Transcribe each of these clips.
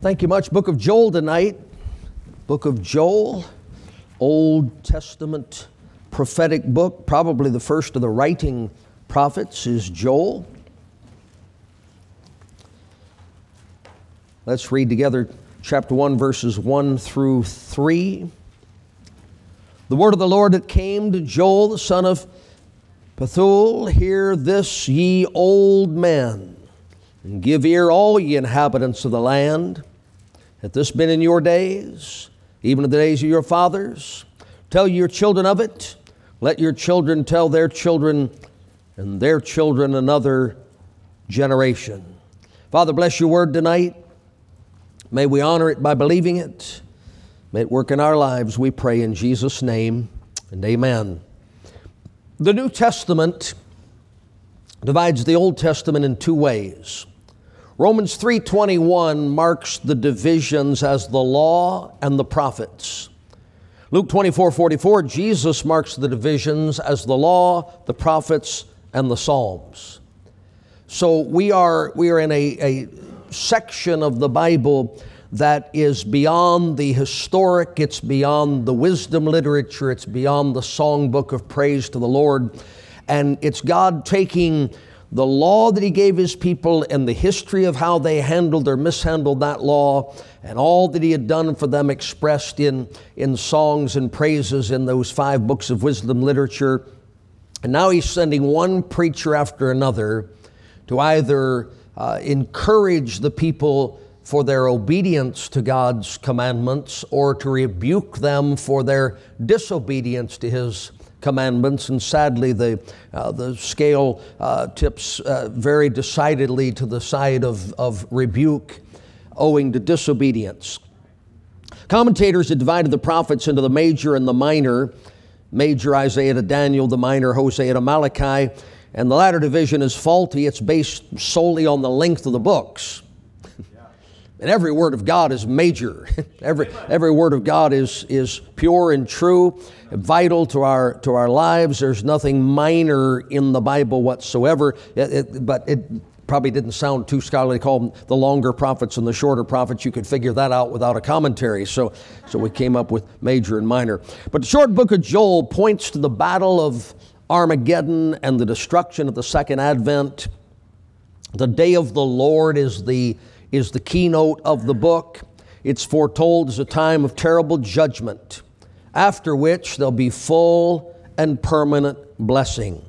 Thank you much. Book of Joel tonight. Book of Joel, Old Testament prophetic book, probably the first of the writing prophets is Joel. Let's read together chapter 1, verses 1 through 3. The word of the Lord that came to Joel, the son of Pethuel, hear this, ye old men, and give ear, all ye inhabitants of the land. Hath this been in your days, even in the days of your fathers? Tell your children of it. Let your children tell their children, and their children another generation. Father, bless your word tonight. May we honor it by believing it. May it work in our lives, we pray in Jesus' name, and amen. The New Testament divides the Old Testament in two ways. Romans 3:21 marks the divisions as the law and the prophets. Luke 24:44 Jesus marks the divisions as the law, the prophets and the psalms. So we are we are in a, a section of the Bible that is beyond the historic, it's beyond the wisdom literature, it's beyond the songbook of praise to the Lord. And it's God taking the law that he gave his people and the history of how they handled or mishandled that law and all that he had done for them expressed in, in songs and praises in those five books of wisdom literature. And now he's sending one preacher after another to either uh, encourage the people for their obedience to God's commandments or to rebuke them for their disobedience to his commandments, and sadly, the, uh, the scale uh, tips uh, very decidedly to the side of, of rebuke owing to disobedience. Commentators have divided the prophets into the major and the minor major Isaiah to Daniel, the minor Hosea to Malachi, and the latter division is faulty. It's based solely on the length of the books. And every word of God is major. every, every word of God is, is pure and true, vital to our, to our lives. There's nothing minor in the Bible whatsoever. It, it, but it probably didn't sound too scholarly to call them the longer prophets and the shorter prophets. You could figure that out without a commentary. So, so we came up with major and minor. But the short book of Joel points to the battle of Armageddon and the destruction of the second advent. The day of the Lord is the is the keynote of the book. It's foretold as a time of terrible judgment, after which there'll be full and permanent blessing.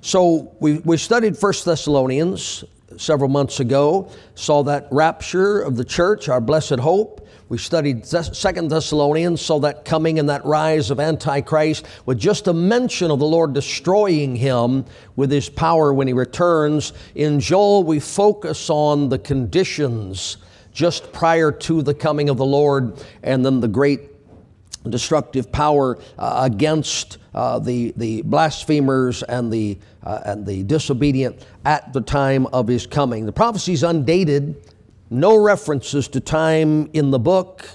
So we, we studied 1 Thessalonians several months ago, saw that rapture of the church, our blessed hope. We studied Second Thessalonians, so that coming and that rise of Antichrist with just a mention of the Lord destroying him with his power when he returns. In Joel, we focus on the conditions just prior to the coming of the Lord and then the great destructive power uh, against uh, the, the blasphemers and the, uh, and the disobedient at the time of his coming. The prophecy is undated no references to time in the book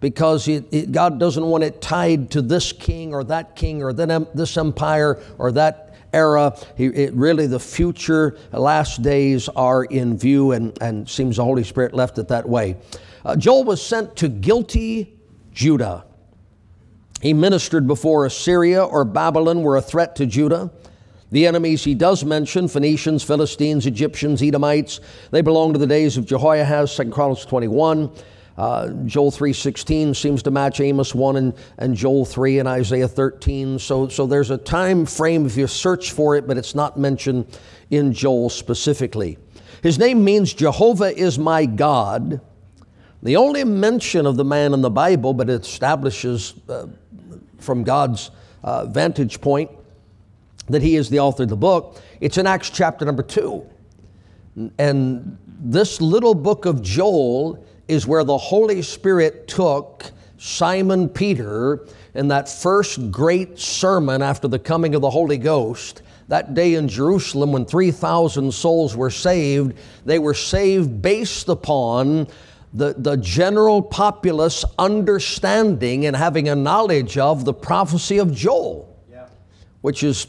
because it, it, God doesn't want it tied to this king or that king or then this empire or that era. He, it really, the future last days are in view, and, and seems the Holy Spirit left it that way. Uh, Joel was sent to guilty Judah. He ministered before Assyria or Babylon were a threat to Judah. The enemies he does mention, Phoenicians, Philistines, Egyptians, Edomites, they belong to the days of Jehoiahaz, 2 Chronicles 21. Uh, Joel 3.16 seems to match Amos 1 and, and Joel 3 and Isaiah 13. So, so there's a time frame if you search for it, but it's not mentioned in Joel specifically. His name means Jehovah is my God. The only mention of the man in the Bible, but it establishes uh, from God's uh, vantage point that he is the author of the book. It's in Acts chapter number two. And this little book of Joel is where the Holy Spirit took Simon Peter in that first great sermon after the coming of the Holy Ghost. That day in Jerusalem, when 3,000 souls were saved, they were saved based upon the, the general populace understanding and having a knowledge of the prophecy of Joel which is,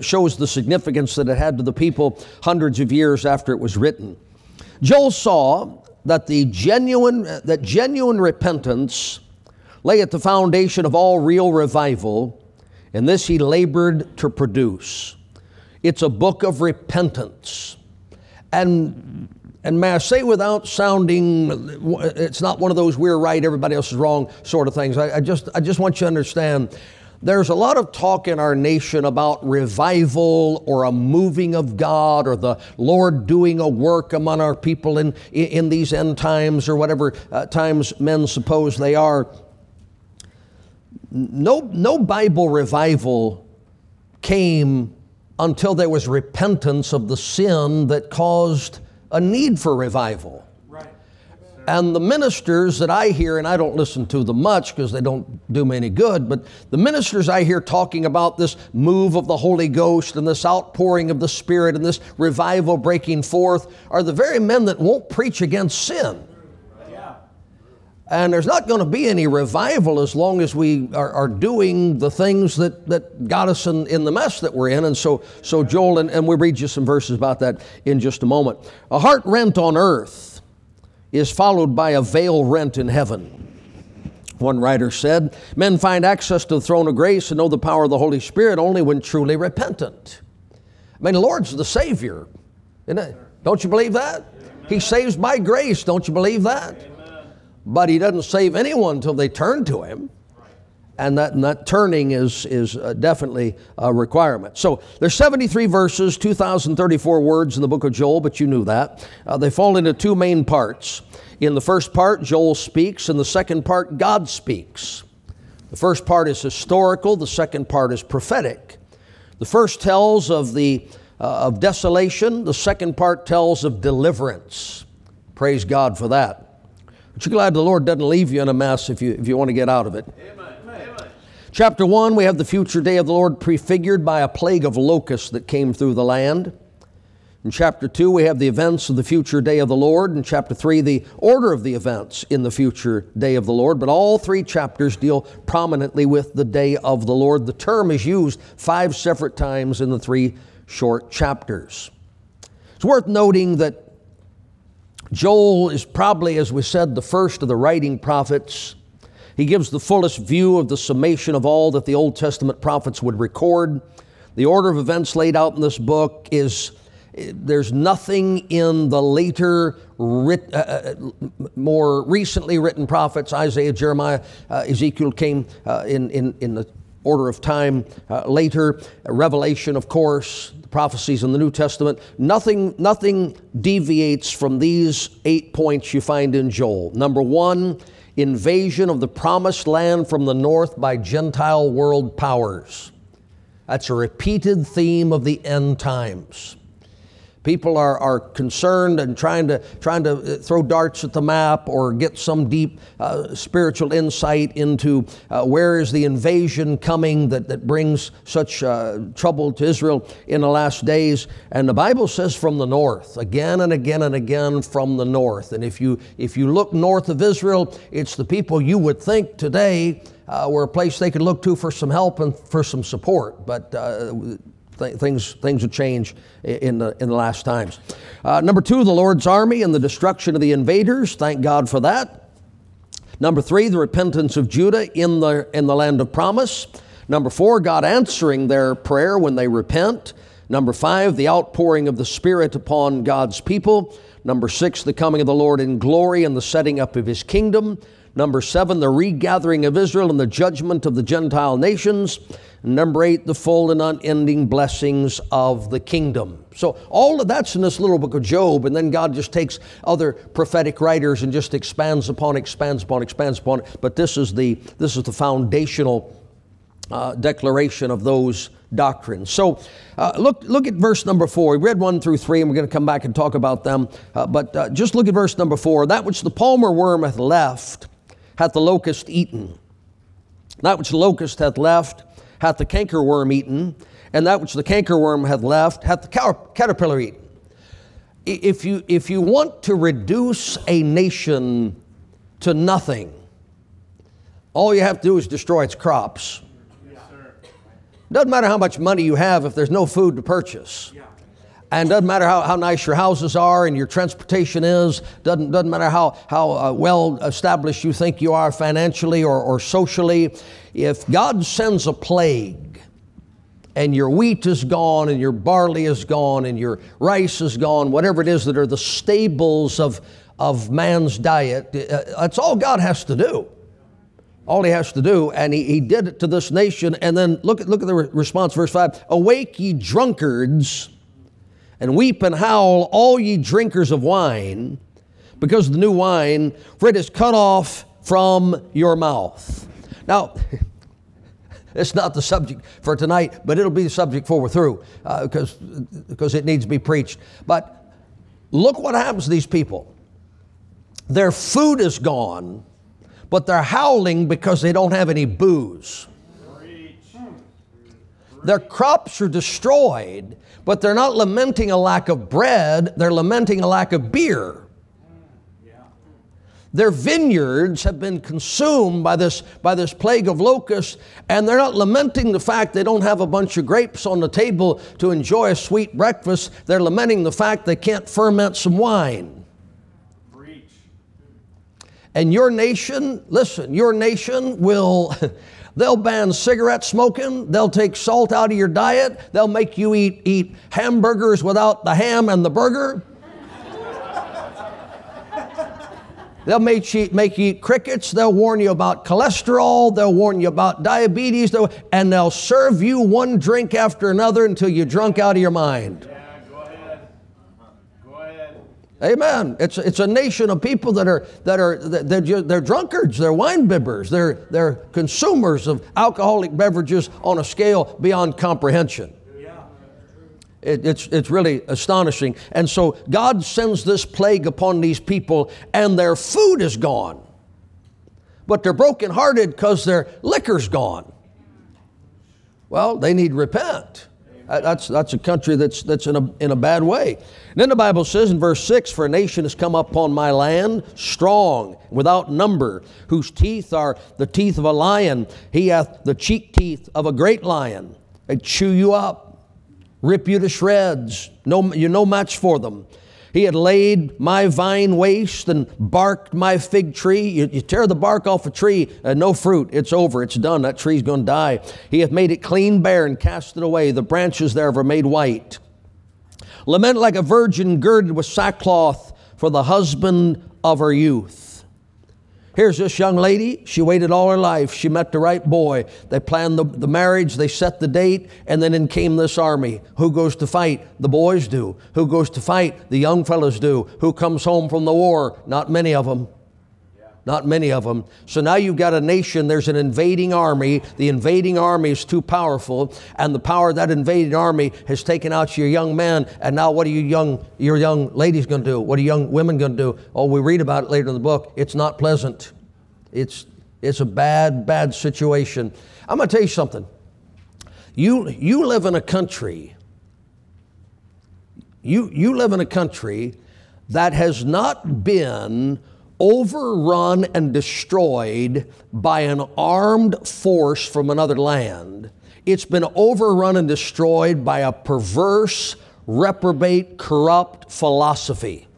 shows the significance that it had to the people hundreds of years after it was written. Joel saw that the genuine that genuine repentance lay at the foundation of all real revival, and this he labored to produce. It's a book of repentance. And and may I say without sounding, it's not one of those we're right, everybody else is wrong sort of things. I, I just, I just want you to understand there's a lot of talk in our nation about revival or a moving of God or the Lord doing a work among our people in, in these end times or whatever uh, times men suppose they are. No, no Bible revival came until there was repentance of the sin that caused a need for revival. And the ministers that I hear, and I don't listen to them much because they don't do me any good, but the ministers I hear talking about this move of the Holy Ghost and this outpouring of the Spirit and this revival breaking forth are the very men that won't preach against sin. And there's not going to be any revival as long as we are, are, doing the things that, that got us in, in the mess that we're in. And so, so Joel, and, and we'll read you some verses about that in just a moment. A heart rent on earth is followed by a veil rent in heaven. One writer said, Men find access to the throne of grace and know the power of the Holy Spirit only when truly repentant. I mean, the Lord's the Savior, isn't it? Don't you believe that? He saves by grace. Don't you believe that? but he doesn't save anyone until they turn to him. And that, and that turning is, is uh, definitely a requirement. So there's 73 verses, 2,034 words in the book of Joel, but you knew that. Uh, they fall into two main parts. In the first part, Joel speaks. In the second part, God speaks. The first part is historical, the second part is prophetic. The first tells of, the, uh, of desolation, the second part tells of deliverance. Praise God for that. But you're glad the Lord doesn't leave you in a mess if you, if you want to get out of it. Amen. Chapter 1, we have the future day of the Lord prefigured by a plague of locusts that came through the land. In chapter 2, we have the events of the future day of the Lord. In chapter 3, the order of the events in the future day of the Lord. But all three chapters deal prominently with the day of the Lord. The term is used five separate times in the three short chapters. It's worth noting that Joel is probably, as we said, the first of the writing prophets. He gives the fullest view of the summation of all that the Old Testament prophets would record. The order of events laid out in this book is there's nothing in the later, writ, uh, uh more recently written prophets, Isaiah, Jeremiah, uh, Ezekiel came uh, in, in, in the order of time uh, later. Revelation, of course, the prophecies in the New Testament. Nothing, nothing deviates from these eight points you find in Joel. Number one, invasion of the promised land from the north by Gentile world powers. That's a repeated theme of the end times. People are, are concerned and trying to, trying to uh, throw darts at the map or get some deep uh, spiritual insight into uh, where is the invasion coming that, that brings such uh, trouble to Israel in the last days. And the Bible says from the north, again and again and again from the north. And if you, if you look north of Israel, it's the people you would think today uh, were a place they could look to for some help and for some support. But uh, th- things, things would change in the, in the last times. Uh, number two, the Lord's army and the destruction of the invaders. Thank God for that. Number three, the repentance of Judah in the, in the land of promise. Number four, God answering their prayer when they repent. Number five, the outpouring of the Spirit upon God's people. Number six, the coming of the Lord in glory and the setting up of his kingdom. Number seven, the regathering of Israel and the judgment of the Gentile nations. Number eight, the full and unending blessings of the kingdom. So all of that's in this little book of Job, and then God just takes other prophetic writers and just expands upon, expands upon, expands upon. But this is the this is the foundational uh, declaration of those doctrines. So uh, look look at verse number four. We read one through three, and we're going to come back and talk about them. Uh, but uh, just look at verse number four. That which the palmer worm hath left, hath the locust eaten. That which the locust hath left hath the cankerworm eaten, and that which the cankerworm hath left hath the caterpillar eaten. If you, if you want to reduce a nation to nothing, all you have to do is destroy its crops. Yes, Doesn't matter how much money you have if there's no food to purchase. Yeah. And doesn't matter how, how nice your houses are and your transportation is, doesn't, doesn't matter how, how uh, well established you think you are financially or, or socially, if God sends a plague and your wheat is gone and your barley is gone and your rice is gone, whatever it is that are the staples of, of man's diet, uh, that's all God has to do. All he has to do, and he, he did it to this nation. And then look at, look at the re- response, verse 5 Awake, ye drunkards and weep and howl, all ye drinkers of wine, because of the new wine, for it is cut off from your mouth. Now, it's not the subject for tonight, but it'll be the subject before we're through, because uh, because it needs to be preached. But look what happens to these people. Their food is gone, but they're howling because they don't have any booze. Their crops are destroyed, but they're not lamenting a lack of bread, they're lamenting a lack of beer. Their vineyards have been consumed by this, by this plague of locusts, and they're not lamenting the fact they don't have a bunch of grapes on the table to enjoy a sweet breakfast. They're lamenting the fact they can't ferment some wine. Preach. And your nation, listen, your nation will. They'll ban cigarette smoking. They'll take salt out of your diet. They'll make you eat, eat hamburgers without the ham and the burger. They'll make you, make you eat crickets. They'll warn you about cholesterol. They'll warn you about diabetes. They'll, and they'll serve you one drink after another until you're drunk out of your mind. Amen. It's, it's a nation of people that are, that are they're, they're drunkards, they're wine bibbers, they're, they're consumers of alcoholic beverages on a scale beyond comprehension. It, it's, it's really astonishing. And so God sends this plague upon these people, and their food is gone. But they're brokenhearted because their liquor's gone. Well, they need repent. That's, that's a country that's, that's in, a, in a bad way. And then the Bible says in verse 6 For a nation has come upon my land, strong, without number, whose teeth are the teeth of a lion. He hath the cheek teeth of a great lion. They chew you up, rip you to shreds. No, you're no match for them. He had laid my vine waste and barked my fig tree. You, you tear the bark off a tree, uh, no fruit. It's over. It's done. That tree's going to die. He hath made it clean bare and cast it away. The branches thereof are made white. Lament like a virgin girded with sackcloth for the husband of her youth. Here's this young lady. She waited all her life. She met the right boy. They planned the, the marriage, they set the date, and then in came this army. Who goes to fight? The boys do. Who goes to fight? The young fellows do. Who comes home from the war? Not many of them. Not many of them. So now you've got a nation, there's an invading army. The invading army is too powerful, and the power of that invading army has taken out your young men. And now what are you young, your young ladies going to do? What are young women going to do? Oh, we read about it later in the book. It's not pleasant. It's, it's a bad, bad situation. I'm going to tell you something. You, you live in a country, you, you live in a country that has not been overrun and destroyed by an armed force from another land. It's been overrun and destroyed by a perverse, reprobate, corrupt philosophy.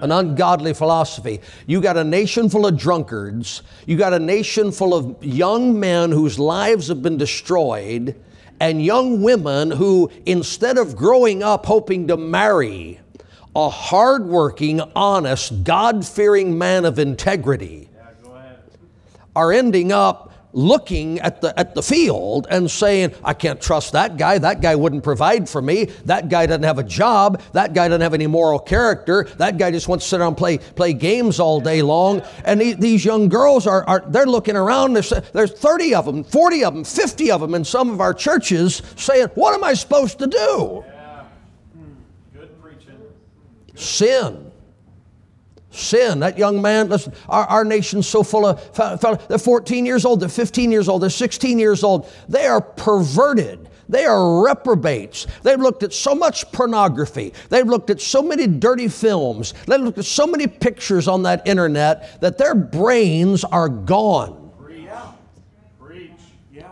An ungodly philosophy. You got a nation full of drunkards. You got a nation full of young men whose lives have been destroyed, and young women who, instead of growing up hoping to marry, a hardworking, honest, God fearing man of integrity are ending up looking at the, at the field and saying, I can't trust that guy. That guy wouldn't provide for me. That guy doesn't have a job. That guy doesn't have any moral character. That guy just wants to sit down and play, play games all day long. And these young girls are, are they're looking around. There's 30 of them, 40 of them, 50 of them in some of our churches saying, What am I supposed to do? Sin. Sin. That young man, listen, our, our nation's so full of, they're 14 years old, they're 15 years old, they're 16 years old. They are perverted. They are reprobates. They've looked at so much pornography. They've looked at so many dirty films. They've looked at so many pictures on that internet that their brains are gone.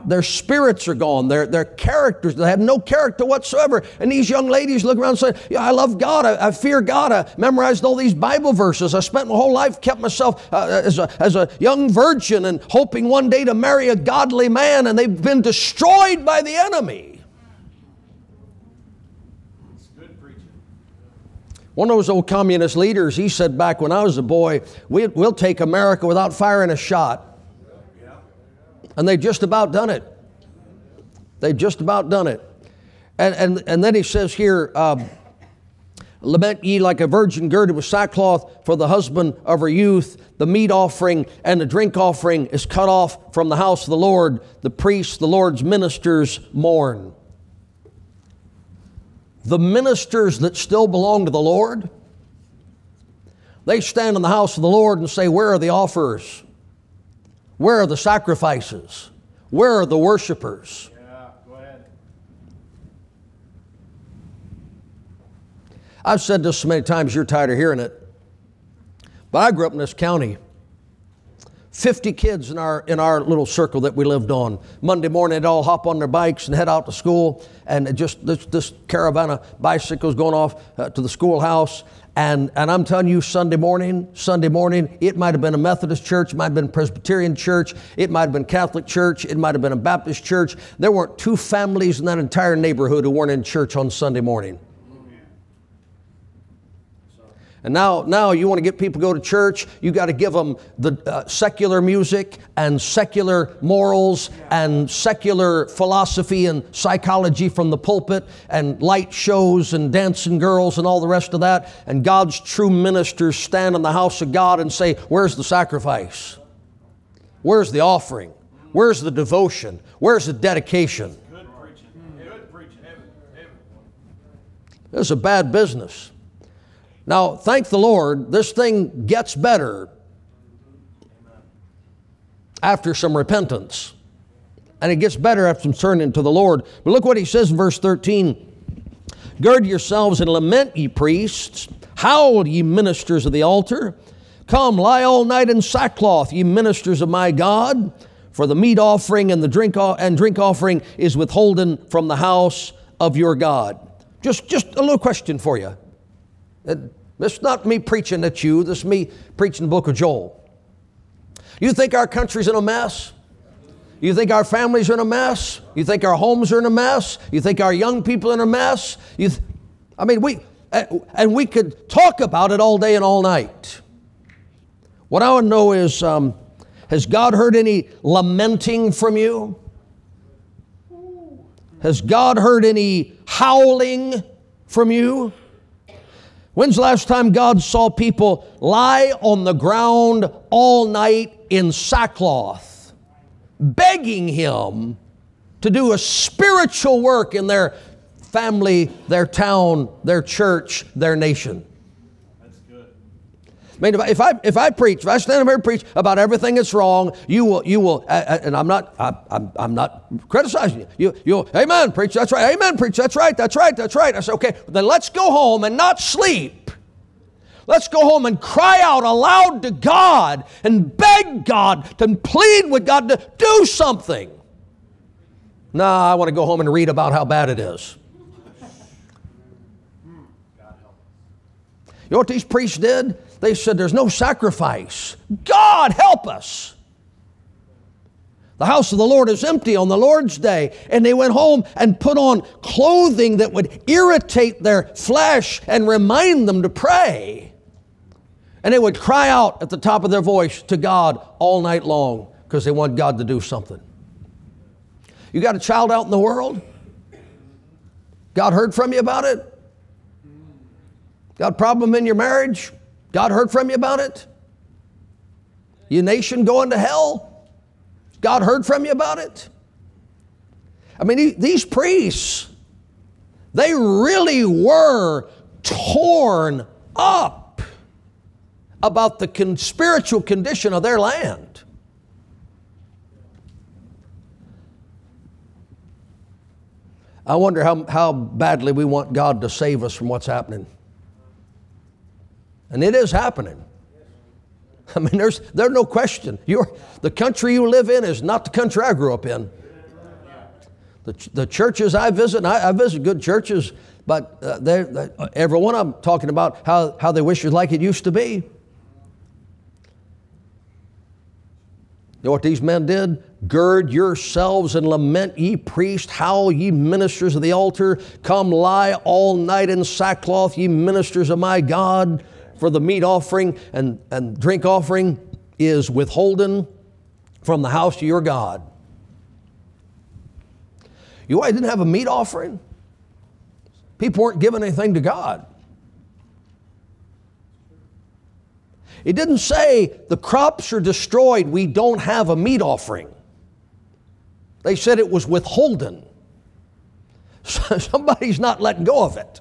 Their spirits are gone, their, their characters, they have no character whatsoever. And these young ladies look around and say, Yeah, I love God, I, I fear God, I memorized all these Bible verses, I spent my whole life, kept myself uh, as, a, as a young virgin and hoping one day to marry a godly man, and they've been destroyed by the enemy. One of those old communist leaders, he said back when I was a boy, we, will take America without firing a shot. And they've just about done it. They've just about done it. And, and, and then he says here, um, Lament ye like a virgin girded with sackcloth for the husband of her youth. The meat offering and the drink offering is cut off from the house of the Lord. The priests, the Lord's ministers, mourn the ministers that still belong to the Lord, they stand in the house of the Lord and say, Where are the offers? Where are the sacrifices? Where are the worshipers? Yeah, go ahead. I've said this so many times, you're tired of hearing it. But I grew up in this county. 50 kids in our, in our little circle that we lived on. Monday morning, they'd all hop on their bikes and head out to school, and just this, this caravan of bicycles going off uh, to the schoolhouse. And, and I'm telling you, Sunday morning, Sunday morning, it might have been a Methodist church, might have been Presbyterian church, it might have been Catholic church, it might have been a Baptist church. There weren't two families in that entire neighborhood who weren't in church on Sunday morning. And now, now you want to get people to go to church, you got to give them the uh, secular music and secular morals and secular philosophy and psychology from the pulpit and light shows and dancing girls and all the rest of that. And God's true ministers stand in the house of God and say, Where's the sacrifice? Where's the offering? Where's the devotion? Where's the dedication? Good preaching. Good preaching. This is a bad business. Now, thank the Lord, this thing gets better after some repentance. And it gets better after some turning to the Lord. But look what he says in verse 13 Gird yourselves and lament, ye priests. Howl, ye ministers of the altar. Come, lie all night in sackcloth, ye ministers of my God. For the meat offering and the drink, and drink offering is withholden from the house of your God. Just, just a little question for you. This is not me preaching at you, this is me preaching the book of Joel. You think our country's in a mess? You think our families are in a mess? You think our homes are in a mess? You think our young people are in a mess? You th- I mean, we, and we could talk about it all day and all night. What I want to know is um, has God heard any lamenting from you? Has God heard any howling from you? When's the last time God saw people lie on the ground all night in sackcloth, begging Him to do a spiritual work in their family, their town, their church, their nation? I mean, if I, if I preach, if I stand up here and preach about everything that's wrong, you will, you will, and I'm not, I, I'm, I'm not criticizing you. You, you, amen, preach, that's right, amen, preach, that's right, that's right, that's right. I say, okay, then let's go home and not sleep. Let's go home and cry out aloud to God and beg God to plead with God to do something. Nah, I want to go home and read about how bad it is. You know what these priests did? They said, There's no sacrifice. God help us. The house of the Lord is empty on the Lord's day. And they went home and put on clothing that would irritate their flesh and remind them to pray. And they would cry out at the top of their voice to God all night long because they want God to do something. You got a child out in the world? God heard from you about it? Got a problem in your marriage? God heard from you about it? Your nation going to hell? God heard from you about it? I mean, these priests, they really were torn up about the spiritual condition of their land. I wonder how, how badly we want God to save us from what's happening. And it is happening. I mean, there's, there's no question. You're, the country you live in is not the country I grew up in. The, the churches I visit, I, I visit good churches, but uh, they're, they every one of them talking about how, how they wish it like it used to be. You know what these men did? Gird yourselves and lament, ye priests, howl, ye ministers of the altar. Come lie all night in sackcloth, ye ministers of my God. For the meat offering and, and drink offering is withholden from the house of your God. You why didn't have a meat offering? People weren't giving anything to God. It didn't say the crops are destroyed, we don't have a meat offering. They said it was withholden. Somebody's not letting go of it.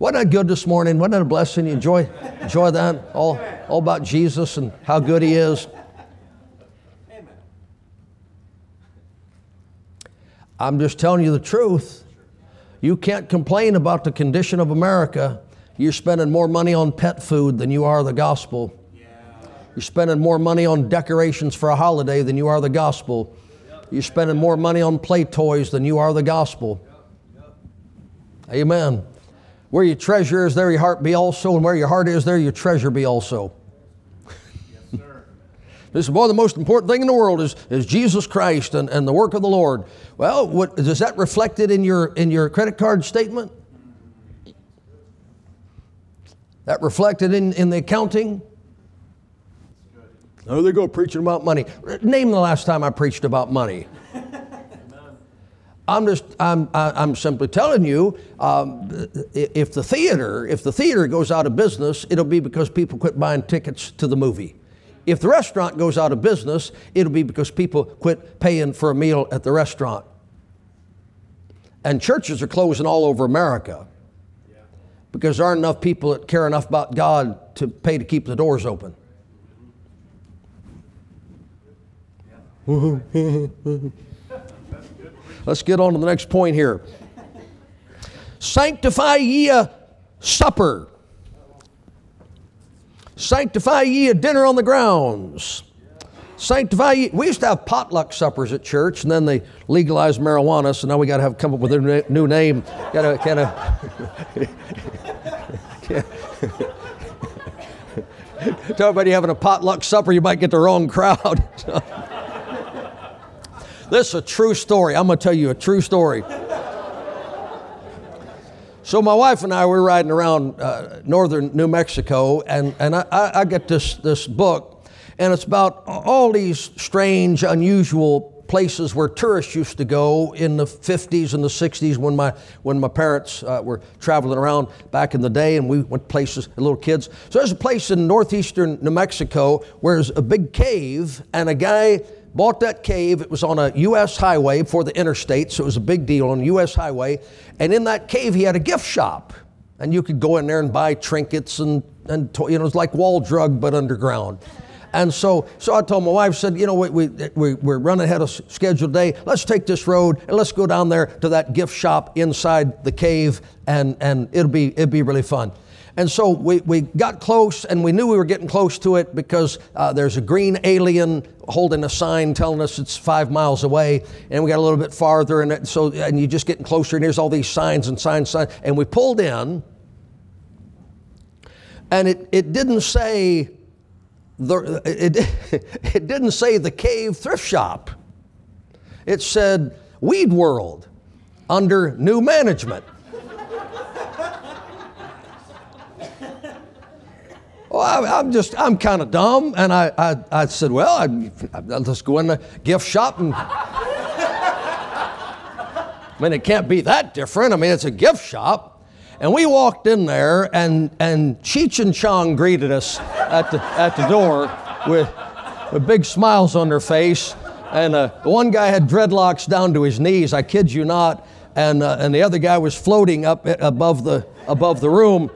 Wasn't that good this morning? Wasn't that a blessing? You enjoy, enjoy that? All, all about Jesus and how good He is. Amen. I'm just telling you the truth. You can't complain about the condition of America. You're spending more money on pet food than you are the gospel. You're spending more money on decorations for a holiday than you are the gospel. You're spending more money on play toys than you are the gospel. Amen. Where your treasure is, there your heart be also, and where your heart is, there your treasure be also. This is boy, the most important thing in the world is, is Jesus Christ and, and the work of the Lord. Well, what, is that reflected in your, in your credit card statement? That reflected in, in the accounting? Oh, they go preaching about money. Name the last time I preached about money. I'm just, I'm, I'm simply telling you, um, if the theater, if the theater goes out of business, it'll be because people quit buying tickets to the movie. If the restaurant goes out of business, it'll be because people quit paying for a meal at the restaurant. And churches are closing all over America because there aren't enough people that care enough about God to pay to keep the doors open. Let's get on to the next point here. Sanctify ye a supper. Sanctify ye a dinner on the grounds. Sanctify ye. We used to have potluck suppers at church, and then they legalized marijuana, so now we got to have come up with a new name. Got to kind of. Tell everybody having a potluck supper, you might get the wrong crowd. this is a true story. I'm going to tell you a true story. So my wife and I were riding around uh, northern New Mexico, and, and I, I get this, this book, and it's about all these strange, unusual places where tourists used to go in the 50s and the 60s when my, when my parents uh, were traveling around back in the day, and we went places, little kids. So there's a place in northeastern New Mexico where there's a big cave, and a guy bought that cave. It was on a U.S. highway for the interstate, so it was a big deal on a U.S. highway. And in that cave, he had a gift shop. And you could go in there and buy trinkets and, and you know, it was like Wall Drug, but underground. And so, so I told my wife, said, you know, we, we, we, we're running ahead of scheduled day. Let's take this road and let's go down there to that gift shop inside the cave, and, and it'll, be, it'll be really fun. And so we, we got close, and we knew we were getting close to it because uh, there's a green alien holding a sign telling us it's five miles away, and we got a little bit farther, and so and you're just getting closer, and there's all these signs and signs, signs, and we pulled in, and it, it didn't say the it, it didn't say the cave thrift shop. It said Weed World under new management. Well, I, am just, I'm kind of dumb. And I, I, I said, well, I, I, let's go in the gift shop and. I mean, it can't be that different. I mean, it's a gift shop. And we walked in there, and, and Cheech and Chong greeted us at the, at the door with, with big smiles on their face. And uh, one guy had dreadlocks down to his knees, I kid you not. And, uh, and the other guy was floating up above the, above the room.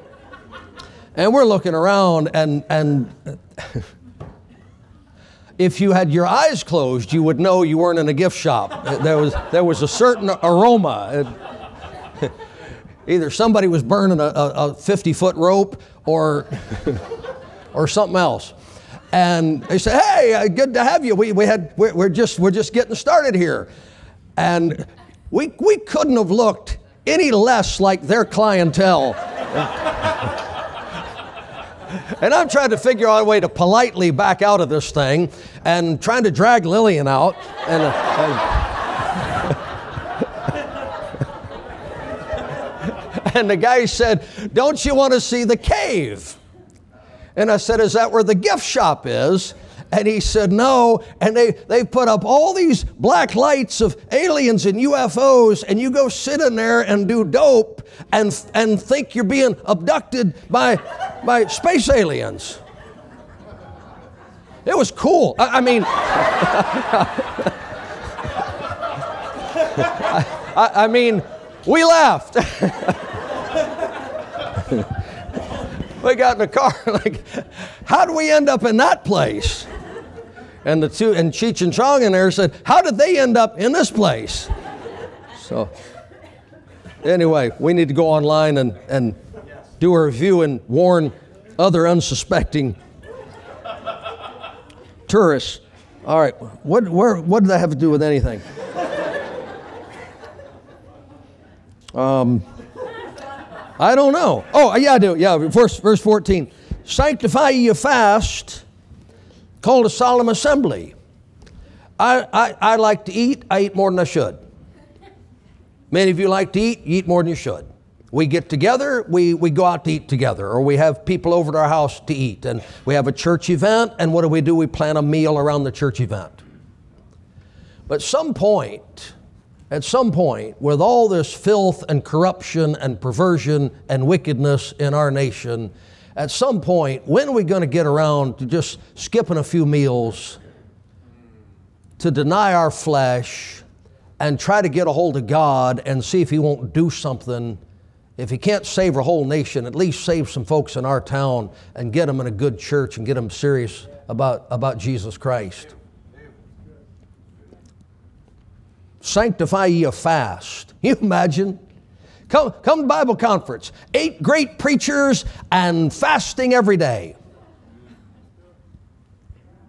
And we're looking around, and, and if you had your eyes closed, you would know you weren't in a gift shop. There was, there was a certain aroma. Either somebody was burning a, a 50 foot rope or, or something else. And they said, "Hey, uh, good to have you. We, we had we're, we're just we're just getting started here," and we we couldn't have looked any less like their clientele. And I'm trying to figure out a way to politely back out of this thing, and trying to drag Lillian out, and. Uh, and and the guy said, Don't you want to see the cave? And I said, Is that where the gift shop is? And he said, No. And they, they put up all these black lights of aliens and UFOs, and you go sit in there and do dope and, and think you're being abducted by, by space aliens. It was cool. I, I mean, I, I mean, we laughed. we got in the car like, how do we end up in that place? And the two and Cheech and Chong in there said, how did they end up in this place? So anyway, we need to go online and, and do a review and warn other unsuspecting tourists. All right, what, where, what did that have to do with anything? Um, I don't know. Oh, yeah, I do. Yeah, verse, verse 14. Sanctify ye fast, called a solemn assembly. I, I, I like to eat. I eat more than I should. Many of you like to eat. You eat more than you should. We get together, we, we go out to eat together, or we have people over to our house to eat, and we have a church event, and what do we do? We plan a meal around the church event. But some point, at some point, with all this filth and corruption and perversion and wickedness in our nation, at some point, when are we going to get around to just skipping a few meals, to deny our flesh, and try to get a hold of God and see if He won't do something? If He can't save a whole nation, at least save some folks in our town and get them in a good church and get them serious about, about Jesus Christ. sanctify ye a fast. You imagine? Come, come to Bible conference. Eight great preachers and fasting every day.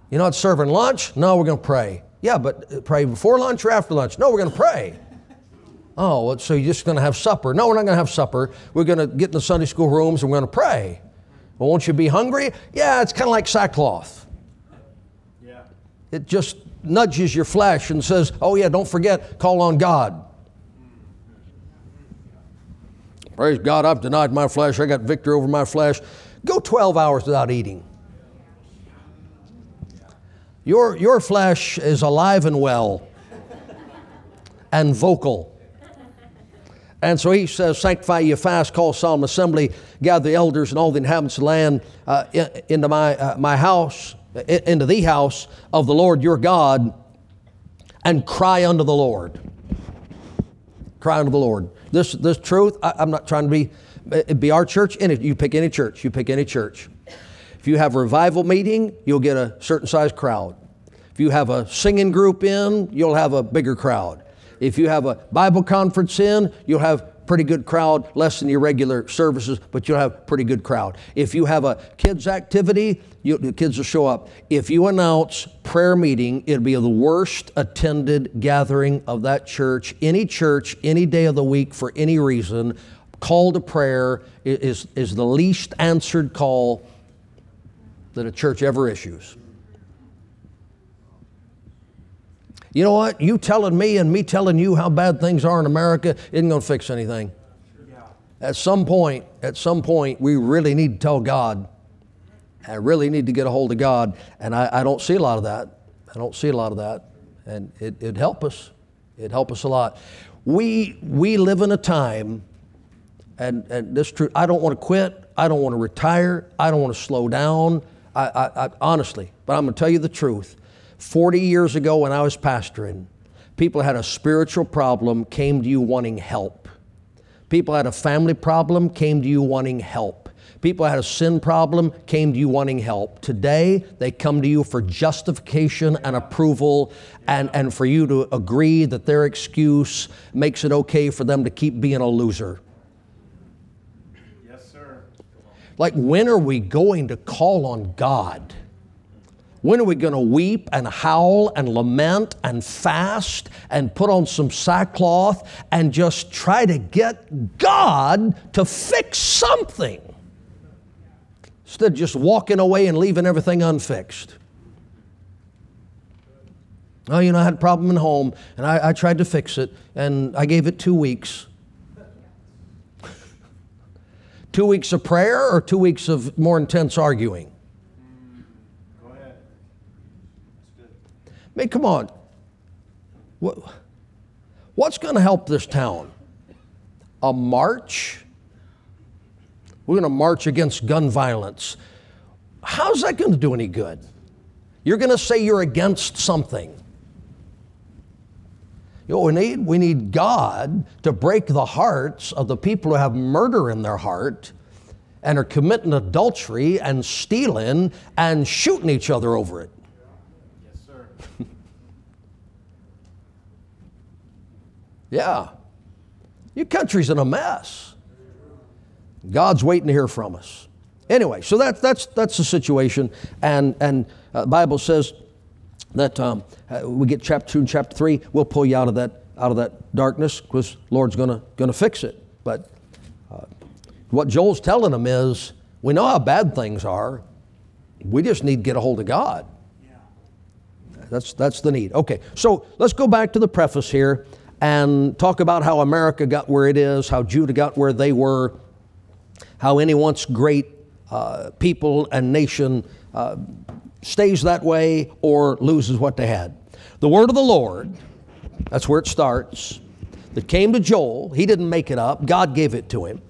You're not serving lunch? No, we're going to pray. Yeah, but uh, pray before lunch or after lunch? No, we're going to pray. Oh, so you're just going to have supper? No, we're not going to have supper. We're going to get in the Sunday school rooms and we're going to pray. Well, won't you be hungry? Yeah, it's kind of like sackcloth. Yeah. It just nudges your flesh and says, Oh, yeah, don't forget, call on God. Praise God, I've denied my flesh. I got victory over my flesh. Go 12 hours without eating. Your, your flesh is alive and well and vocal. And so he says, Sanctify ye fast, call solemn assembly, gather the elders and all the inhabitants of the land uh, into my, uh, my house into the house of the Lord your God and cry unto the Lord. Cry unto the Lord. This, this truth, I, am not trying to be, it be our church, and you pick any church, you pick any church. If you have a revival meeting, you'll get a certain size crowd. If you have a singing group in, you'll have a bigger crowd. If you have a Bible conference in, you'll have pretty good crowd, less than your regular services, but you'll have pretty good crowd. If you have a kids activity, you, the kids will show up. If you announce prayer meeting, it'll be the worst attended gathering of that church. Any church, any day of the week, for any reason, call to prayer is, is the least answered call that a church ever issues. You know what? You telling me and me telling you how bad things are in America isn't going to fix anything. At some point, at some point, we really need to tell God. I really need to get a hold of God. And I, I don't see a lot of that. I don't see a lot of that. And it, it'd help us. It'd help us a lot. We, we live in a time, and, and this truth, I don't want to quit. I don't want to retire. I don't want to slow down. I, I, I honestly, but I'm going to tell you the truth. 40 years ago when I was pastoring, people had a spiritual problem, came to you wanting help. People had a family problem, came to you wanting help. People had a sin problem, came to you wanting help. Today, they come to you for justification and approval and, and for you to agree that their excuse makes it okay for them to keep being a loser. Yes, sir. Like, when are we going to call on God? When are we going to weep and howl and lament and fast and put on some sackcloth and just try to get God to fix something? Instead of just walking away and leaving everything unfixed. Oh, you know, I had a problem at home and I, I tried to fix it and I gave it two weeks. two weeks of prayer or two weeks of more intense arguing? Go ahead. I mean, come on. What, what's going to help this town? A march? We're going to march against gun violence. How's that going to do any good? You're going to say you're against something. You know we need? We need God to break the hearts of the people who have murder in their heart and are committing adultery and stealing and shooting each other over it. Yeah. Your country's in a mess. God's waiting to hear from us. Anyway, so that, that's, that's the situation. And, and uh, Bible says that um, uh, we get chapter 2 and chapter 3, we'll pull you out of that, out of that darkness because Lord's going to fix it. But uh, what Joel's telling them is we know how bad things are. We just need to get a hold of God. That's, that's the need. Okay, so let's go back to the preface here and talk about how America got where it is, how Judah got where they were, how any once great uh, people and nation uh, stays that way or loses what they had. The word of the Lord, that's where it starts, that came to Joel, he didn't make it up, God gave it to him,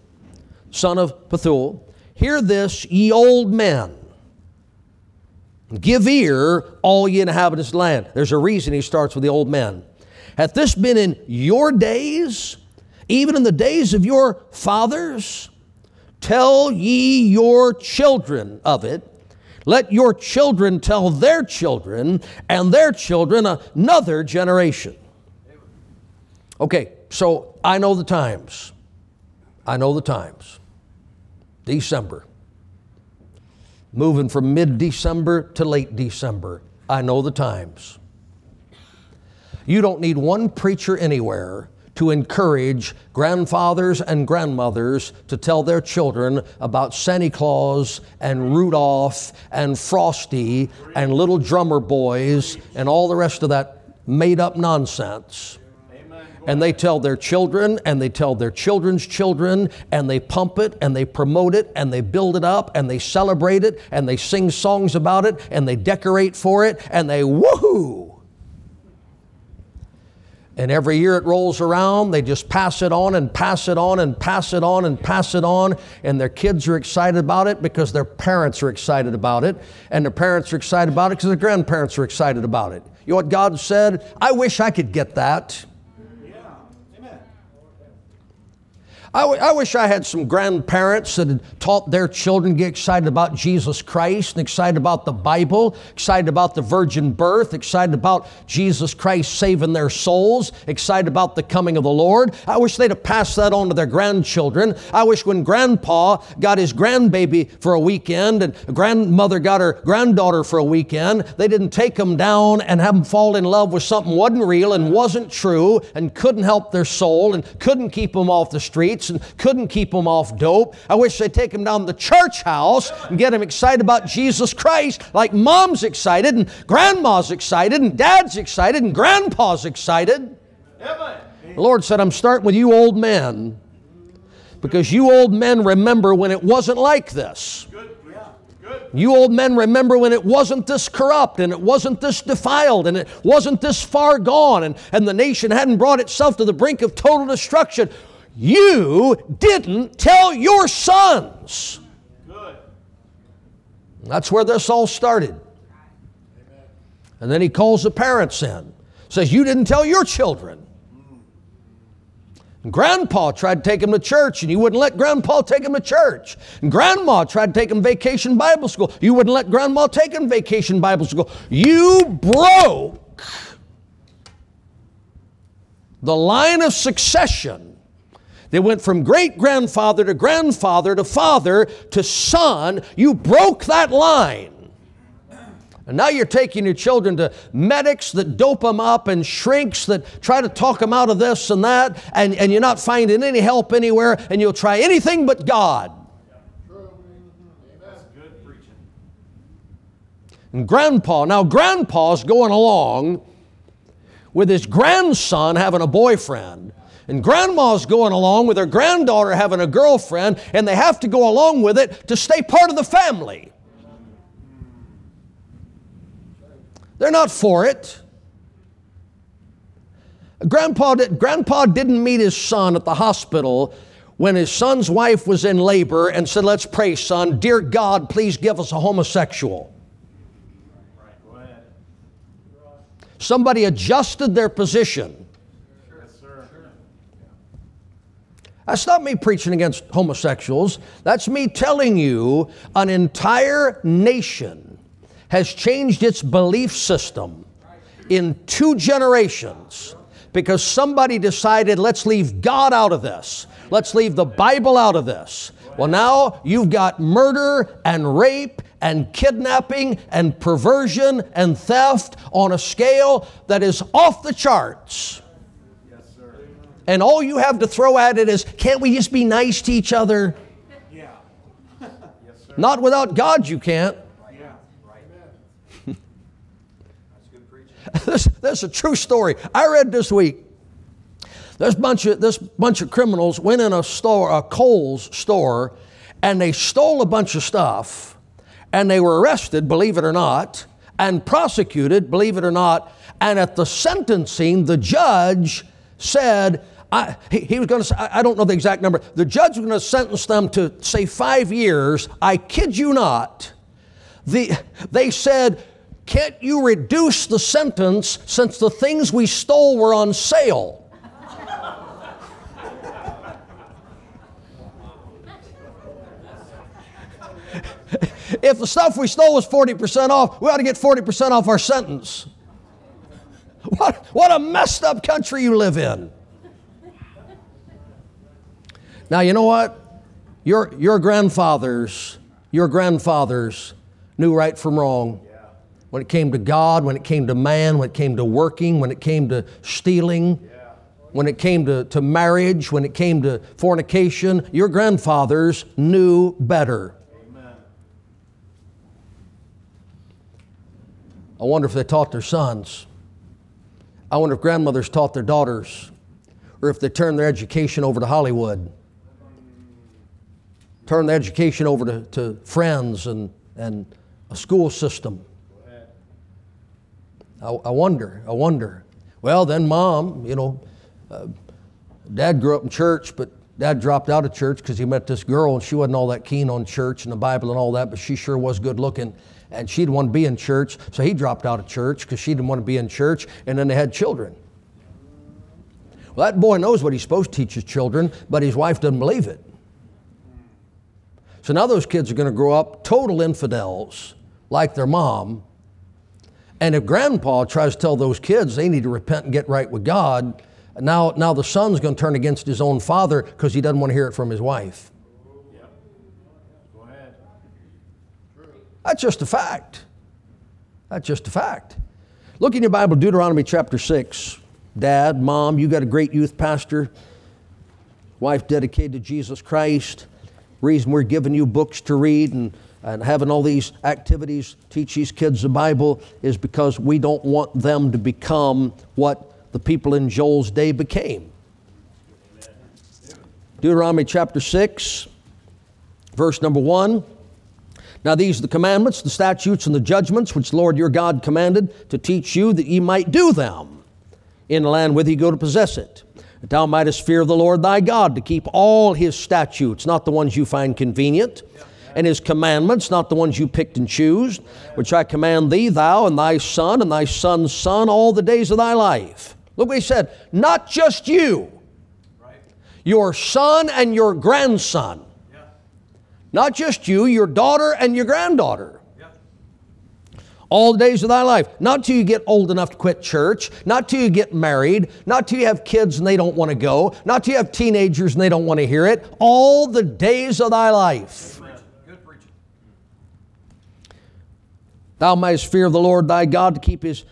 son of Pethuel. Hear this, ye old men. Give ear, all ye inhabitants of the land. There's a reason he starts with the old men. Hath this been in your days, even in the days of your fathers? Tell ye your children of it. Let your children tell their children, and their children another generation. Okay, so I know the times. I know the times. December moving from mid December to late December. I know the times. You don't need one preacher anywhere to encourage grandfathers and grandmothers to tell their children about Santa Claus and Rudolph and Frosty and little drummer boys and all the rest of that made up nonsense and they tell their children and they tell their children's children and they pump it and they promote it and they build it up and they celebrate it and they sing songs about it and they decorate for it and they woohoo. And every year it rolls around, they just pass it on and pass it on and pass it on and pass it on. And their kids are excited about it because their parents are excited about it. And their parents are excited about it because their grandparents are excited about it. You know what God said? I wish I could get that. I, w- I wish I had some grandparents that had taught their children to get excited about Jesus Christ and excited about the Bible, excited about the virgin birth, excited about Jesus Christ saving their souls, excited about the coming of the Lord. I wish they'd have passed that on to their grandchildren. I wish when grandpa got his grandbaby for a weekend and grandmother got her granddaughter for a weekend, they didn't take them down and have them fall in love with something wasn't real and wasn't true and couldn't help their soul and couldn't keep them off the streets and couldn't keep them off dope. I wish they'd take them down to the church house and get them excited about Jesus Christ like mom's excited and grandma's excited and dad's excited and grandpa's excited. Amen. The Lord said, I'm starting with you old men because you old men remember when it wasn't like this. You old men remember when it wasn't this corrupt and it wasn't this defiled and it wasn't this far gone and, and the nation hadn't brought itself to the brink of total destruction. You didn't tell your sons. Good. That's where this all started. And then he calls the parents in. Says, You didn't tell your children. And grandpa tried to take him to church, and you wouldn't let grandpa take him to church. And grandma tried to take him vacation Bible school. You wouldn't let grandma take him vacation Bible school. You broke the line of succession they went from great grandfather to grandfather to father to son. You broke that line. And now you're taking your children to medics that dope them up and shrinks that try to talk them out of this and that, and, and you're not finding any help anywhere, and you'll try anything but God. That's good preaching. And grandpa, now grandpa's going along with his grandson having a boyfriend. And grandma's going along with her granddaughter having a girlfriend, and they have to go along with it to stay part of the family. They're not for it. Grandpa, did, Grandpa didn't meet his son at the hospital when his son's wife was in labor and said, Let's pray, son. Dear God, please give us a homosexual. Somebody adjusted their position. Yes, sir. That's not me preaching against homosexuals. That's me telling you an entire nation has changed its belief system in two generations because somebody decided let's leave God out of this. Let's leave the Bible out of this. Well, now you've got murder and rape and kidnapping and perversion and theft on a scale that is off the charts. And all you have to throw at it is, can't we just be nice to each other? Yeah. yes, sir. Not without God, you can't. Yeah. Right. That's good preaching. this, this is a true story. I read this week. This bunch of this bunch of criminals went in a store, a Kohl's store, and they stole a bunch of stuff, and they were arrested, believe it or not, and prosecuted, believe it or not. And at the sentencing, the judge said, I, he, he was going to say, I I don't know the exact number. The judge was going to sentence them to say five years. I kid you not. The, they said, Can't you reduce the sentence since the things we stole were on sale? if the stuff we stole was 40% off, we ought to get 40% off our sentence. What, what a messed up country you live in. Now, you know what? Your, your grandfathers, your grandfathers knew right from wrong. When it came to God, when it came to man, when it came to working, when it came to stealing, when it came to, to marriage, when it came to fornication, your grandfathers knew better. I wonder if they taught their sons. I wonder if grandmothers taught their daughters, or if they turned their education over to Hollywood, turned their education over to, to friends and, and a school system. I, I wonder, I wonder. Well, then mom, you know, uh, dad grew up in church, but dad dropped out of church because he met this girl and she wasn't all that keen on church and the Bible and all that, but she sure was good looking. And she didn't want to be in church, so he dropped out of church because she didn't want to be in church, and then they had children. Well, that boy knows what he's supposed to teach his children, but his wife doesn't believe it. So now those kids are going to grow up total infidels like their mom. And if grandpa tries to tell those kids they need to repent and get right with God, now, now the son's going to turn against his own father because he doesn't want to hear it from his wife. Yep. Go ahead. That's just a fact. That's just a fact. Look in your Bible, Deuteronomy chapter 6. Dad, mom, you got a great youth pastor, wife dedicated to Jesus Christ. Reason we're giving you books to read and, and having all these activities, teach these kids the Bible, is because we don't want them to become what the people in Joel's day became. Deuteronomy chapter 6, verse number 1. Now these are the commandments, the statutes, and the judgments which Lord your God commanded to teach you that ye might do them in the land whither ye go to possess it. That thou mightest fear the Lord thy God to keep all his statutes, not the ones you find convenient, and his commandments, not the ones you picked and choose, which I command thee, thou and thy son and thy son's son, all the days of thy life. Look what he said, not just you, your son and your grandson. Not just you, your daughter and your granddaughter. All the days of thy life. Not till you get old enough to quit church. Not till you get married. Not till you have kids and they don't want to go. Not till you have teenagers and they don't want to hear it. All the days of thy life. Thou mayest fear the Lord thy God to keep his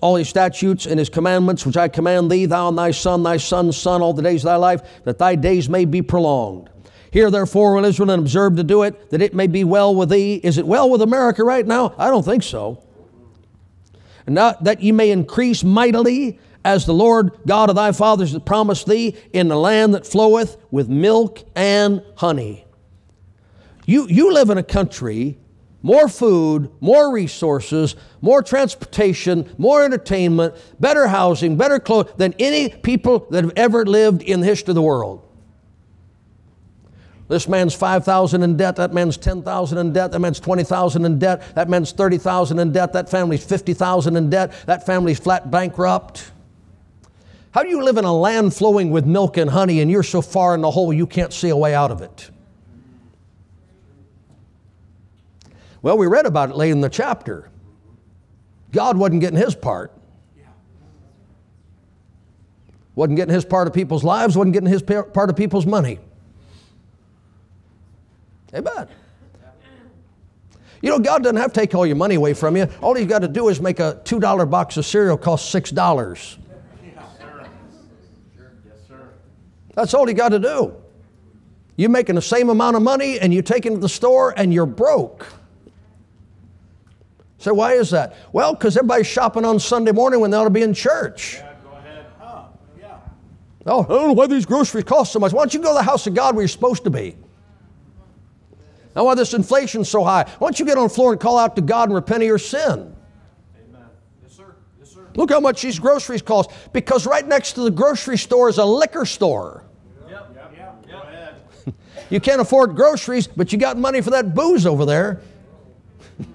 all his statutes and his commandments, which I command thee, thou and thy son, thy son's son, all the days of thy life, that thy days may be prolonged. Hear therefore, O Israel, and observe to do it, that it may be well with thee. Is it well with America right now? I don't think so. And not that ye may increase mightily, as the Lord God of thy fathers hath promised thee, in the land that floweth with milk and honey. You, you live in a country more food, more resources, more transportation, more entertainment, better housing, better clothes than any people that have ever lived in the history of the world. This man's 5,000 in debt, that man's 10,000 in debt, that man's 20,000 in debt, that man's 30,000 in debt, that family's 50,000 in debt, that family's flat bankrupt. How do you live in a land flowing with milk and honey and you're so far in the hole you can't see a way out of it? Well, we read about it late in the chapter. God wasn't getting his part. Wasn't getting his part of people's lives, wasn't getting his part of people's money. Amen. You know, God doesn't have to take all your money away from you. All He's got to do is make a $2 box of cereal cost $6. Yes, sir. Yes, sir. That's all He got to do. You're making the same amount of money and you take it to the store and you're broke. So, why is that? Well, because everybody's shopping on Sunday morning when they ought to be in church. Yeah, go ahead. Huh, yeah. Oh, I don't know why these groceries cost so much. Why don't you go to the house of God where you're supposed to be? Now, why this inflation's so high? Why don't you get on the floor and call out to God and repent of your sin? Amen. Yes, sir. Yes, sir. Look how much these groceries cost. Because right next to the grocery store is a liquor store. Yep. Yep. Yep. Go ahead. You can't afford groceries, but you got money for that booze over there.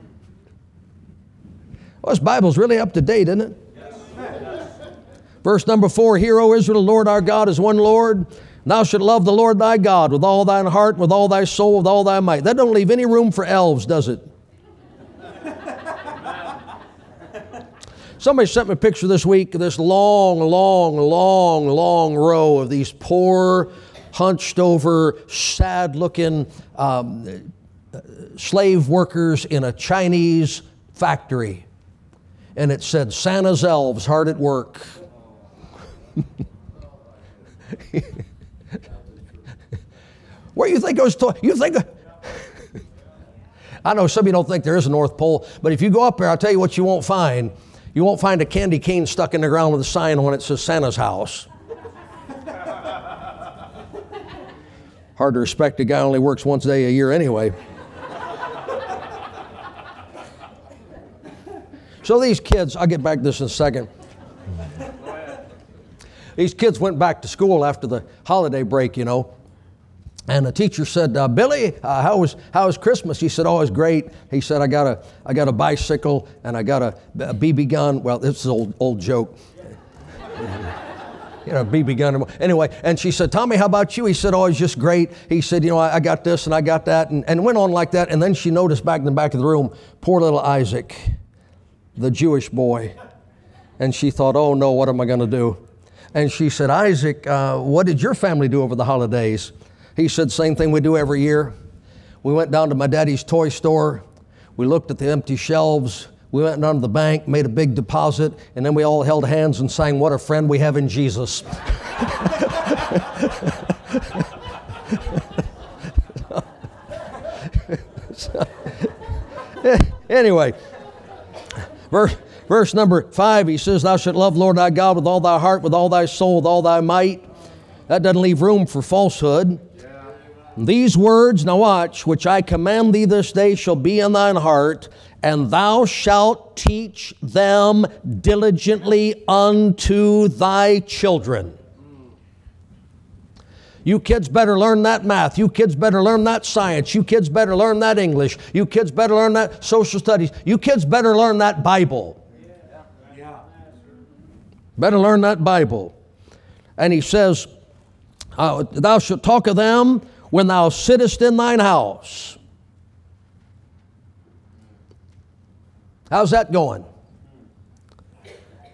well, this Bible's really up to date, isn't it? Yes. Verse number four Hear, O Israel, the Lord our God is one Lord. Thou shalt love the Lord thy God with all thine heart, with all thy soul, with all thy might. That don't leave any room for elves, does it? Somebody sent me a picture this week of this long, long, long, long row of these poor, hunched over, sad looking um, slave workers in a Chinese factory. And it said, Santa's elves hard at work. Where you think those toys? You think? I know some of you don't think there is a North Pole, but if you go up there, I'll tell you what you won't find. You won't find a candy cane stuck in the ground with a sign on it that says Santa's house. Hard to respect a guy only works once a day a year anyway. so these kids, I'll get back to this in a second. These kids went back to school after the holiday break, you know. And the teacher said, uh, Billy, uh, how, was, how was Christmas? He said, Oh, it was great. He said, I got a, I got a bicycle and I got a, a BB gun. Well, this is an old, old joke. you know, BB gun. Anyway, and she said, Tommy, how about you? He said, Oh, it's just great. He said, You know, I, I got this and I got that. And, and went on like that. And then she noticed back in the back of the room, poor little Isaac, the Jewish boy. And she thought, Oh, no, what am I going to do? And she said, Isaac, uh, what did your family do over the holidays? He said, same thing we do every year. We went down to my daddy's toy store. We looked at the empty shelves. We went down to the bank, made a big deposit, and then we all held hands and sang, What a friend we have in Jesus. anyway, verse, verse number five, he says, Thou shalt love Lord thy God with all thy heart, with all thy soul, with all thy might. That doesn't leave room for falsehood. These words, now watch, which I command thee this day shall be in thine heart, and thou shalt teach them diligently unto thy children. You kids better learn that math. You kids better learn that science. You kids better learn that English. You kids better learn that social studies. You kids better learn that Bible. Better learn that Bible. And he says, uh, Thou shalt talk of them when thou sittest in thine house. How's that going?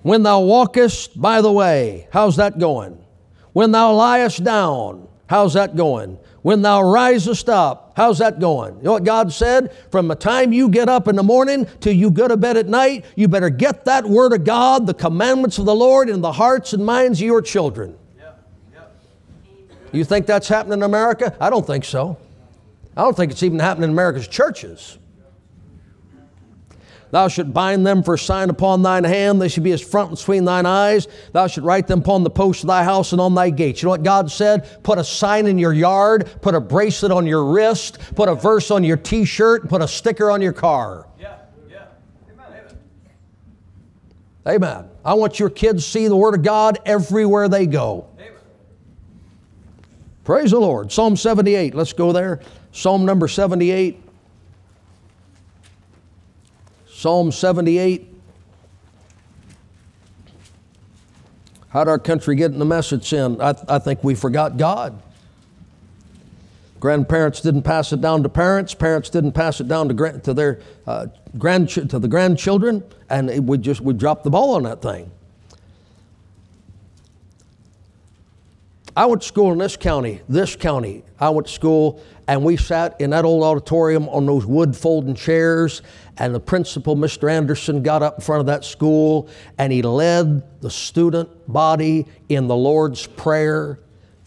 When thou walkest by the way, how's that going? When thou liest down, how's that going? when thou risest up. How's that going? You know what God said? From the time you get up in the morning till you go to bed at night, you better get that word of God, the commandments of the Lord, in the hearts and minds of your children. You think that's happening in America? I don't think so. I don't think it's even happening in America's churches. Thou shalt bind them for a sign upon thine hand. They should be as front and between thine eyes. Thou shalt write them upon the posts of thy house and on thy gates. You know what God said? Put a sign in your yard, put a bracelet on your wrist, put a verse on your t shirt, put a sticker on your car. Yeah, yeah. Amen. Amen. I want your kids to see the Word of God everywhere they go. Amen. Praise the Lord. Psalm 78. Let's go there. Psalm number 78. Psalm 78. How'd our country get in the mess it's in? I, I think we forgot God. Grandparents didn't pass it down to parents. Parents didn't pass it down to, to their uh, to the grandchildren, and it, we just we dropped the ball on that thing. I went to school in this county, this county. I went to school and we sat in that old auditorium on those wood folding chairs. And the principal, Mr. Anderson, got up in front of that school and he led the student body in the Lord's Prayer,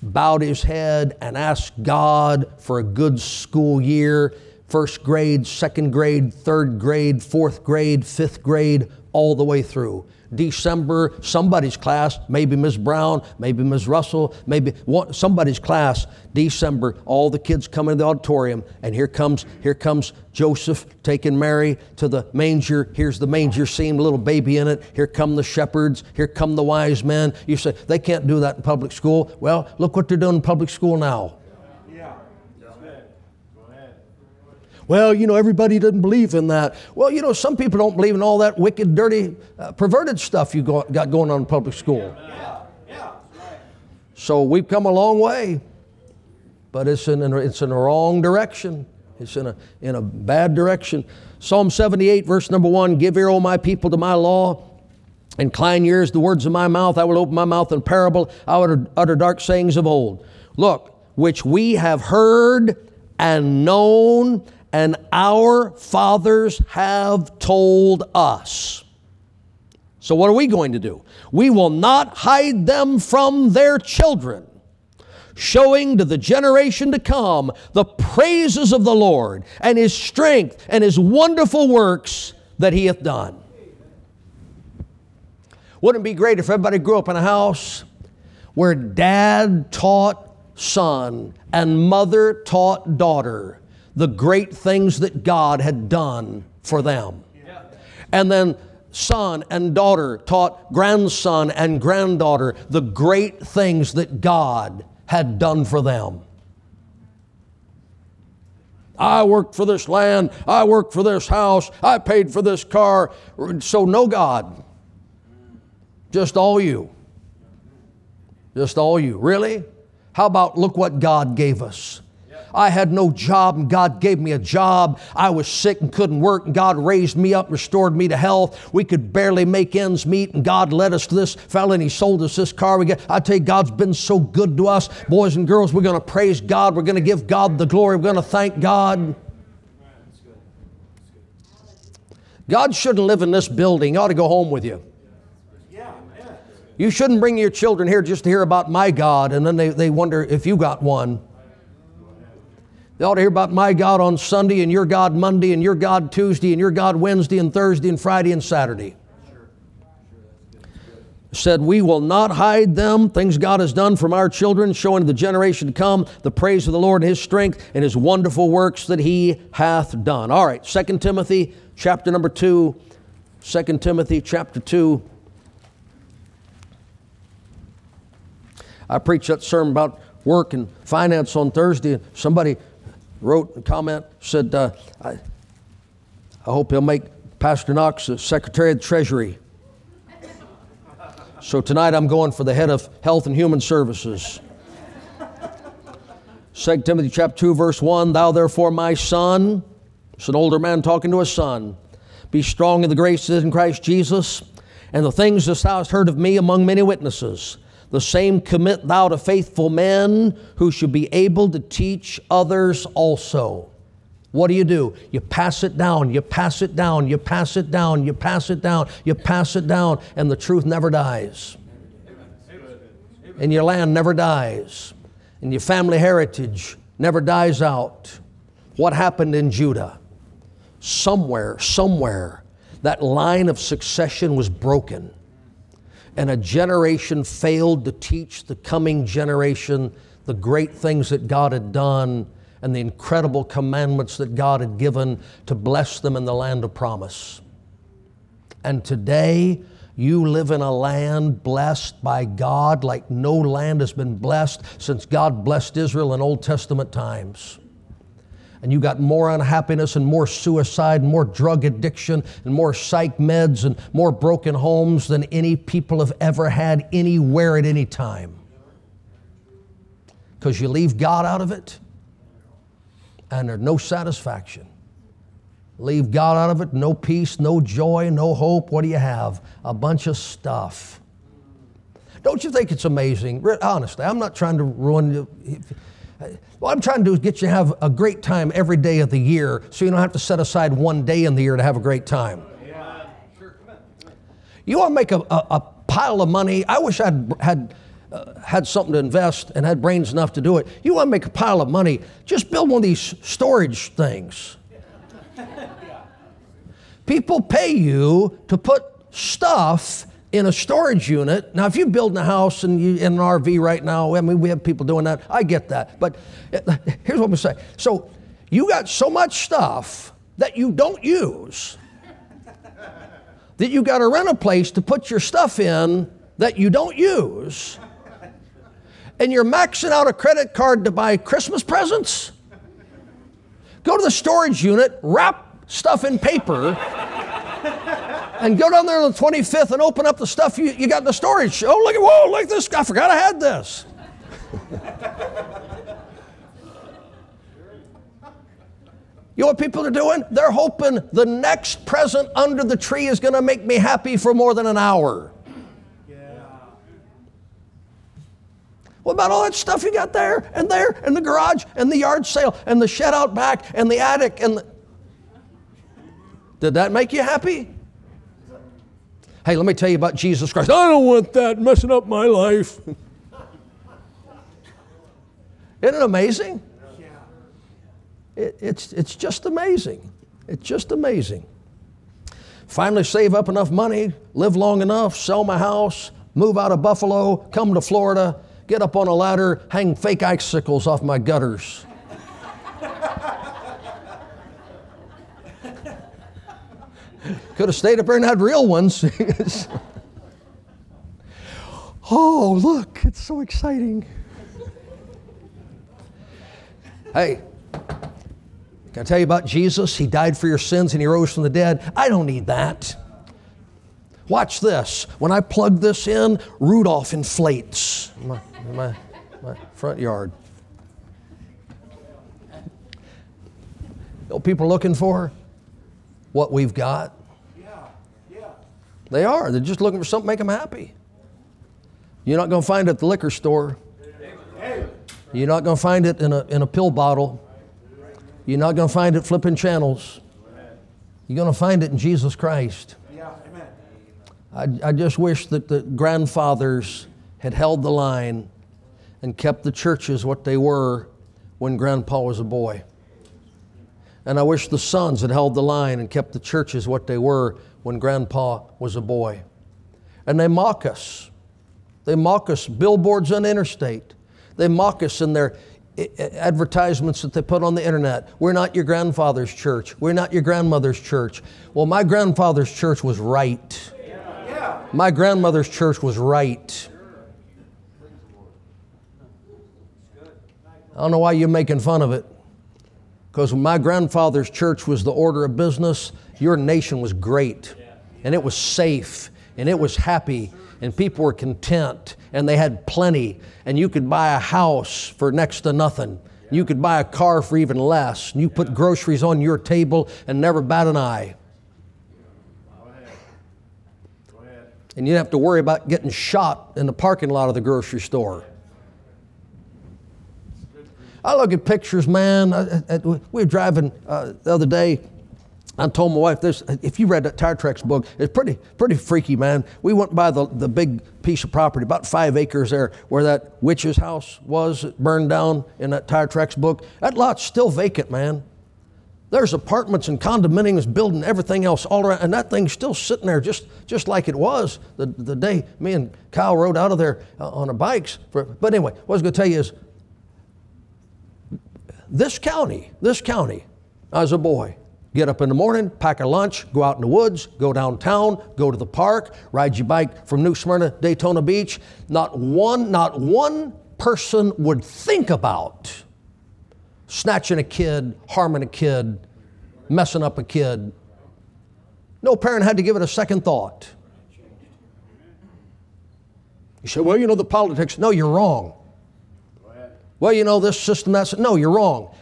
bowed his head, and asked God for a good school year first grade, second grade, third grade, fourth grade, fifth grade, all the way through. December, somebody's class, maybe Ms. Brown, maybe Ms. Russell, maybe somebody's class, December, all the kids come in the auditorium, and here comes, here comes Joseph taking Mary to the manger. Here's the manger scene, little baby in it. Here come the shepherds, here come the wise men. You say, they can't do that in public school. Well, look what they're doing in public school now. Yeah. Go ahead. Go ahead. Well, you know, everybody doesn't believe in that. Well, you know, some people don't believe in all that wicked, dirty, uh, perverted stuff you go, got going on in public school. Yeah. Yeah. So we've come a long way, but it's in, it's in the wrong direction. It's in a, in a bad direction. Psalm 78, verse number one Give ear, O my people, to my law. Incline your ears to the words of my mouth. I will open my mouth in parable. I will utter dark sayings of old. Look, which we have heard and known, and our fathers have told us. So, what are we going to do? We will not hide them from their children, showing to the generation to come the praises of the Lord and his strength and his wonderful works that he hath done. Wouldn't it be great if everybody grew up in a house where dad taught son and mother taught daughter the great things that God had done for them? And then son and daughter taught grandson and granddaughter the great things that God had done for them. I worked for this land, I worked for this house, I paid for this car. So, no God. Just all you. Just all you. Really? How about look what God gave us? I had no job and God gave me a job. I was sick and couldn't work and God raised me up, restored me to health. We could barely make ends meet and God led us to this fella and He sold us this car. We get, I tell you, God's been so good to us. Boys and girls, we're going to praise God. We're going to give God the glory. We're going to thank God. God shouldn't live in this building. He ought to go home with you. You shouldn't bring your children here just to hear about my God and then they, they wonder if you got one. They ought to hear about my God on Sunday and your God Monday and your God Tuesday and your God Wednesday and Thursday and Friday and Saturday. Said, We will not hide them, things God has done from our children, showing to the generation to come the praise of the Lord and His strength and His wonderful works that He hath done. All right, 2 Timothy chapter number 2. 2 Timothy chapter 2. I preached that sermon about work and finance on Thursday. And somebody wrote a comment, said, uh, I, I hope he'll make Pastor Knox the Secretary of the Treasury. So tonight I'm going for the head of Health and Human Services. 2 Timothy chapter 2, verse 1 Thou therefore, my son, it's an older man talking to a son, be strong in the grace that is in Christ Jesus, and the things that thou hast heard of me among many witnesses The same commit thou to faithful men who should be able to teach others also. What do you do? You pass it down, you pass it down, you pass it down, you pass it down, you pass it down, and the truth never dies. And your land never dies. And your family heritage never dies out. What happened in Judah? Somewhere, somewhere, that line of succession was broken and a generation failed to teach the coming generation the great things that God had done and the incredible commandments that God had given to bless them in the land of promise. And today, you live in a land blessed by God like no land has been blessed since God blessed Israel in Old Testament times and you got more unhappiness and more suicide and more drug addiction and more psych meds and more broken homes than any people have ever had anywhere at any time. Because you leave God out of it and there's no satisfaction. Leave God out of it, no peace, no joy, no hope. What do you have? A bunch of stuff. Don't you think it's amazing? Honestly, I'm not trying to ruin you. What I'm trying to do is get you to have a great time every day of the year so you don't have to set aside one day in the year to have a great time. Yeah. Sure. You want to make a, a, a pile of money? I wish I'd had, uh, had something to invest and had brains enough to do it. You want to make a pile of money? Just build one of these storage things. People pay you to put stuff in a storage unit. Now, if you're building a house and you in an RV right now, I mean, we have people doing that. I get that. But here's what I'm saying. So you got so much stuff that you don't use that you got to rent a place to put your stuff in that you don't use. And you're maxing out a credit card to buy Christmas presents. Go to the storage unit, wrap stuff in paper and go down there on the 25th and open up the stuff you, you got in the storage. Oh, look at, whoa, look at this. I forgot I had this. you know what people are doing? They're hoping the next present under the tree is going to make me happy for more than an hour. What about all that stuff you got there and there and the garage and the yard sale and the shed out back and the attic and the... Did that make you happy? Hey, let me tell you about Jesus Christ. I don't want that messing up my life. Isn't it amazing? It, it's, it's just amazing. It's just amazing. Finally, save up enough money, live long enough, sell my house, move out of Buffalo, come to Florida, get up on a ladder, hang fake icicles off my gutters. Could have stayed up there and had real ones. oh, look, it's so exciting. hey, can I tell you about Jesus? He died for your sins and he rose from the dead. I don't need that. Watch this. When I plug this in, Rudolph inflates in my, my, my front yard. You know people looking for? What we've got. They are. They're just looking for something to make them happy. You're not going to find it at the liquor store. You're not going to find it in a, in a pill bottle. You're not going to find it flipping channels. You're going to find it in Jesus Christ. Yeah. Amen. I, I just wish that the grandfathers had held the line and kept the churches what they were when grandpa was a boy. And I wish the sons had held the line and kept the churches what they were when grandpa was a boy. And they mock us. They mock us, billboards on interstate. They mock us in their i- i- advertisements that they put on the internet. We're not your grandfather's church. We're not your grandmother's church. Well, my grandfather's church was right. My grandmother's church was right. I don't know why you're making fun of it. Because my grandfather's church was the order of business, your nation was great. And it was safe. And it was happy. And people were content. And they had plenty. And you could buy a house for next to nothing. You could buy a car for even less. And you put groceries on your table and never bat an eye. And you didn't have to worry about getting shot in the parking lot of the grocery store. I look at pictures, man. I- I- we were driving uh, the other day. I told my wife this. If you read that Tire Tracks book, it's pretty, pretty freaky, man. We went by the, the big piece of property, about five acres there, where that witch's house was burned down in that Tire Tracks book. That lot's still vacant, man. There's apartments and condominiums building everything else all around, and that thing's still sitting there just, just like it was the, the day me and Kyle rode out of there uh, on our bikes. For, but anyway, what I was going to tell you is this county, this county, as a boy, get up in the morning, pack a lunch, go out in the woods, go downtown, go to the park, ride your bike from New Smyrna, Daytona Beach. Not one, not one person would think about snatching a kid, harming a kid, messing up a kid. No parent had to give it a second thought. You say, well, you know the politics. No, you're wrong. Well, you know this system, that's no, you're wrong.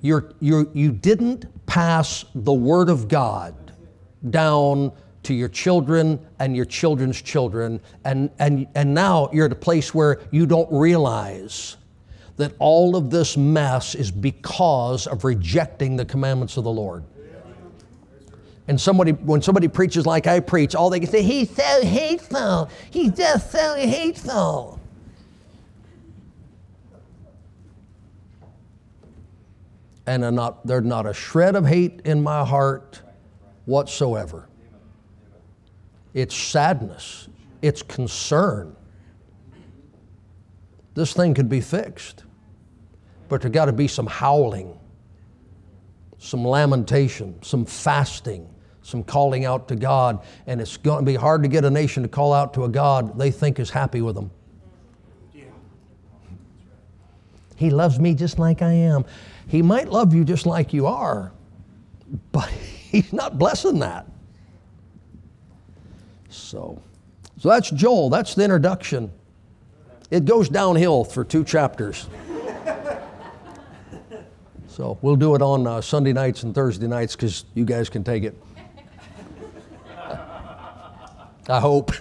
You're, you're, you didn't pass the Word of God down to your children and your children's children, and, and, and now you're at a place where you don't realize that all of this mess is because of rejecting the commandments of the Lord. And somebody, when somebody preaches like I preach, all they can say, he's so hateful. He's just so hateful. And not, there's not a shred of hate in my heart whatsoever. It's sadness, it's concern. This thing could be fixed, but there got to be some howling, some lamentation, some fasting, some calling out to God. And it's going to be hard to get a nation to call out to a God they think is happy with them. He loves me just like I am. He might love you just like you are, but he's not blessing that. So, so that's Joel. That's the introduction. It goes downhill for two chapters. so we'll do it on uh, Sunday nights and Thursday nights because you guys can take it. I hope.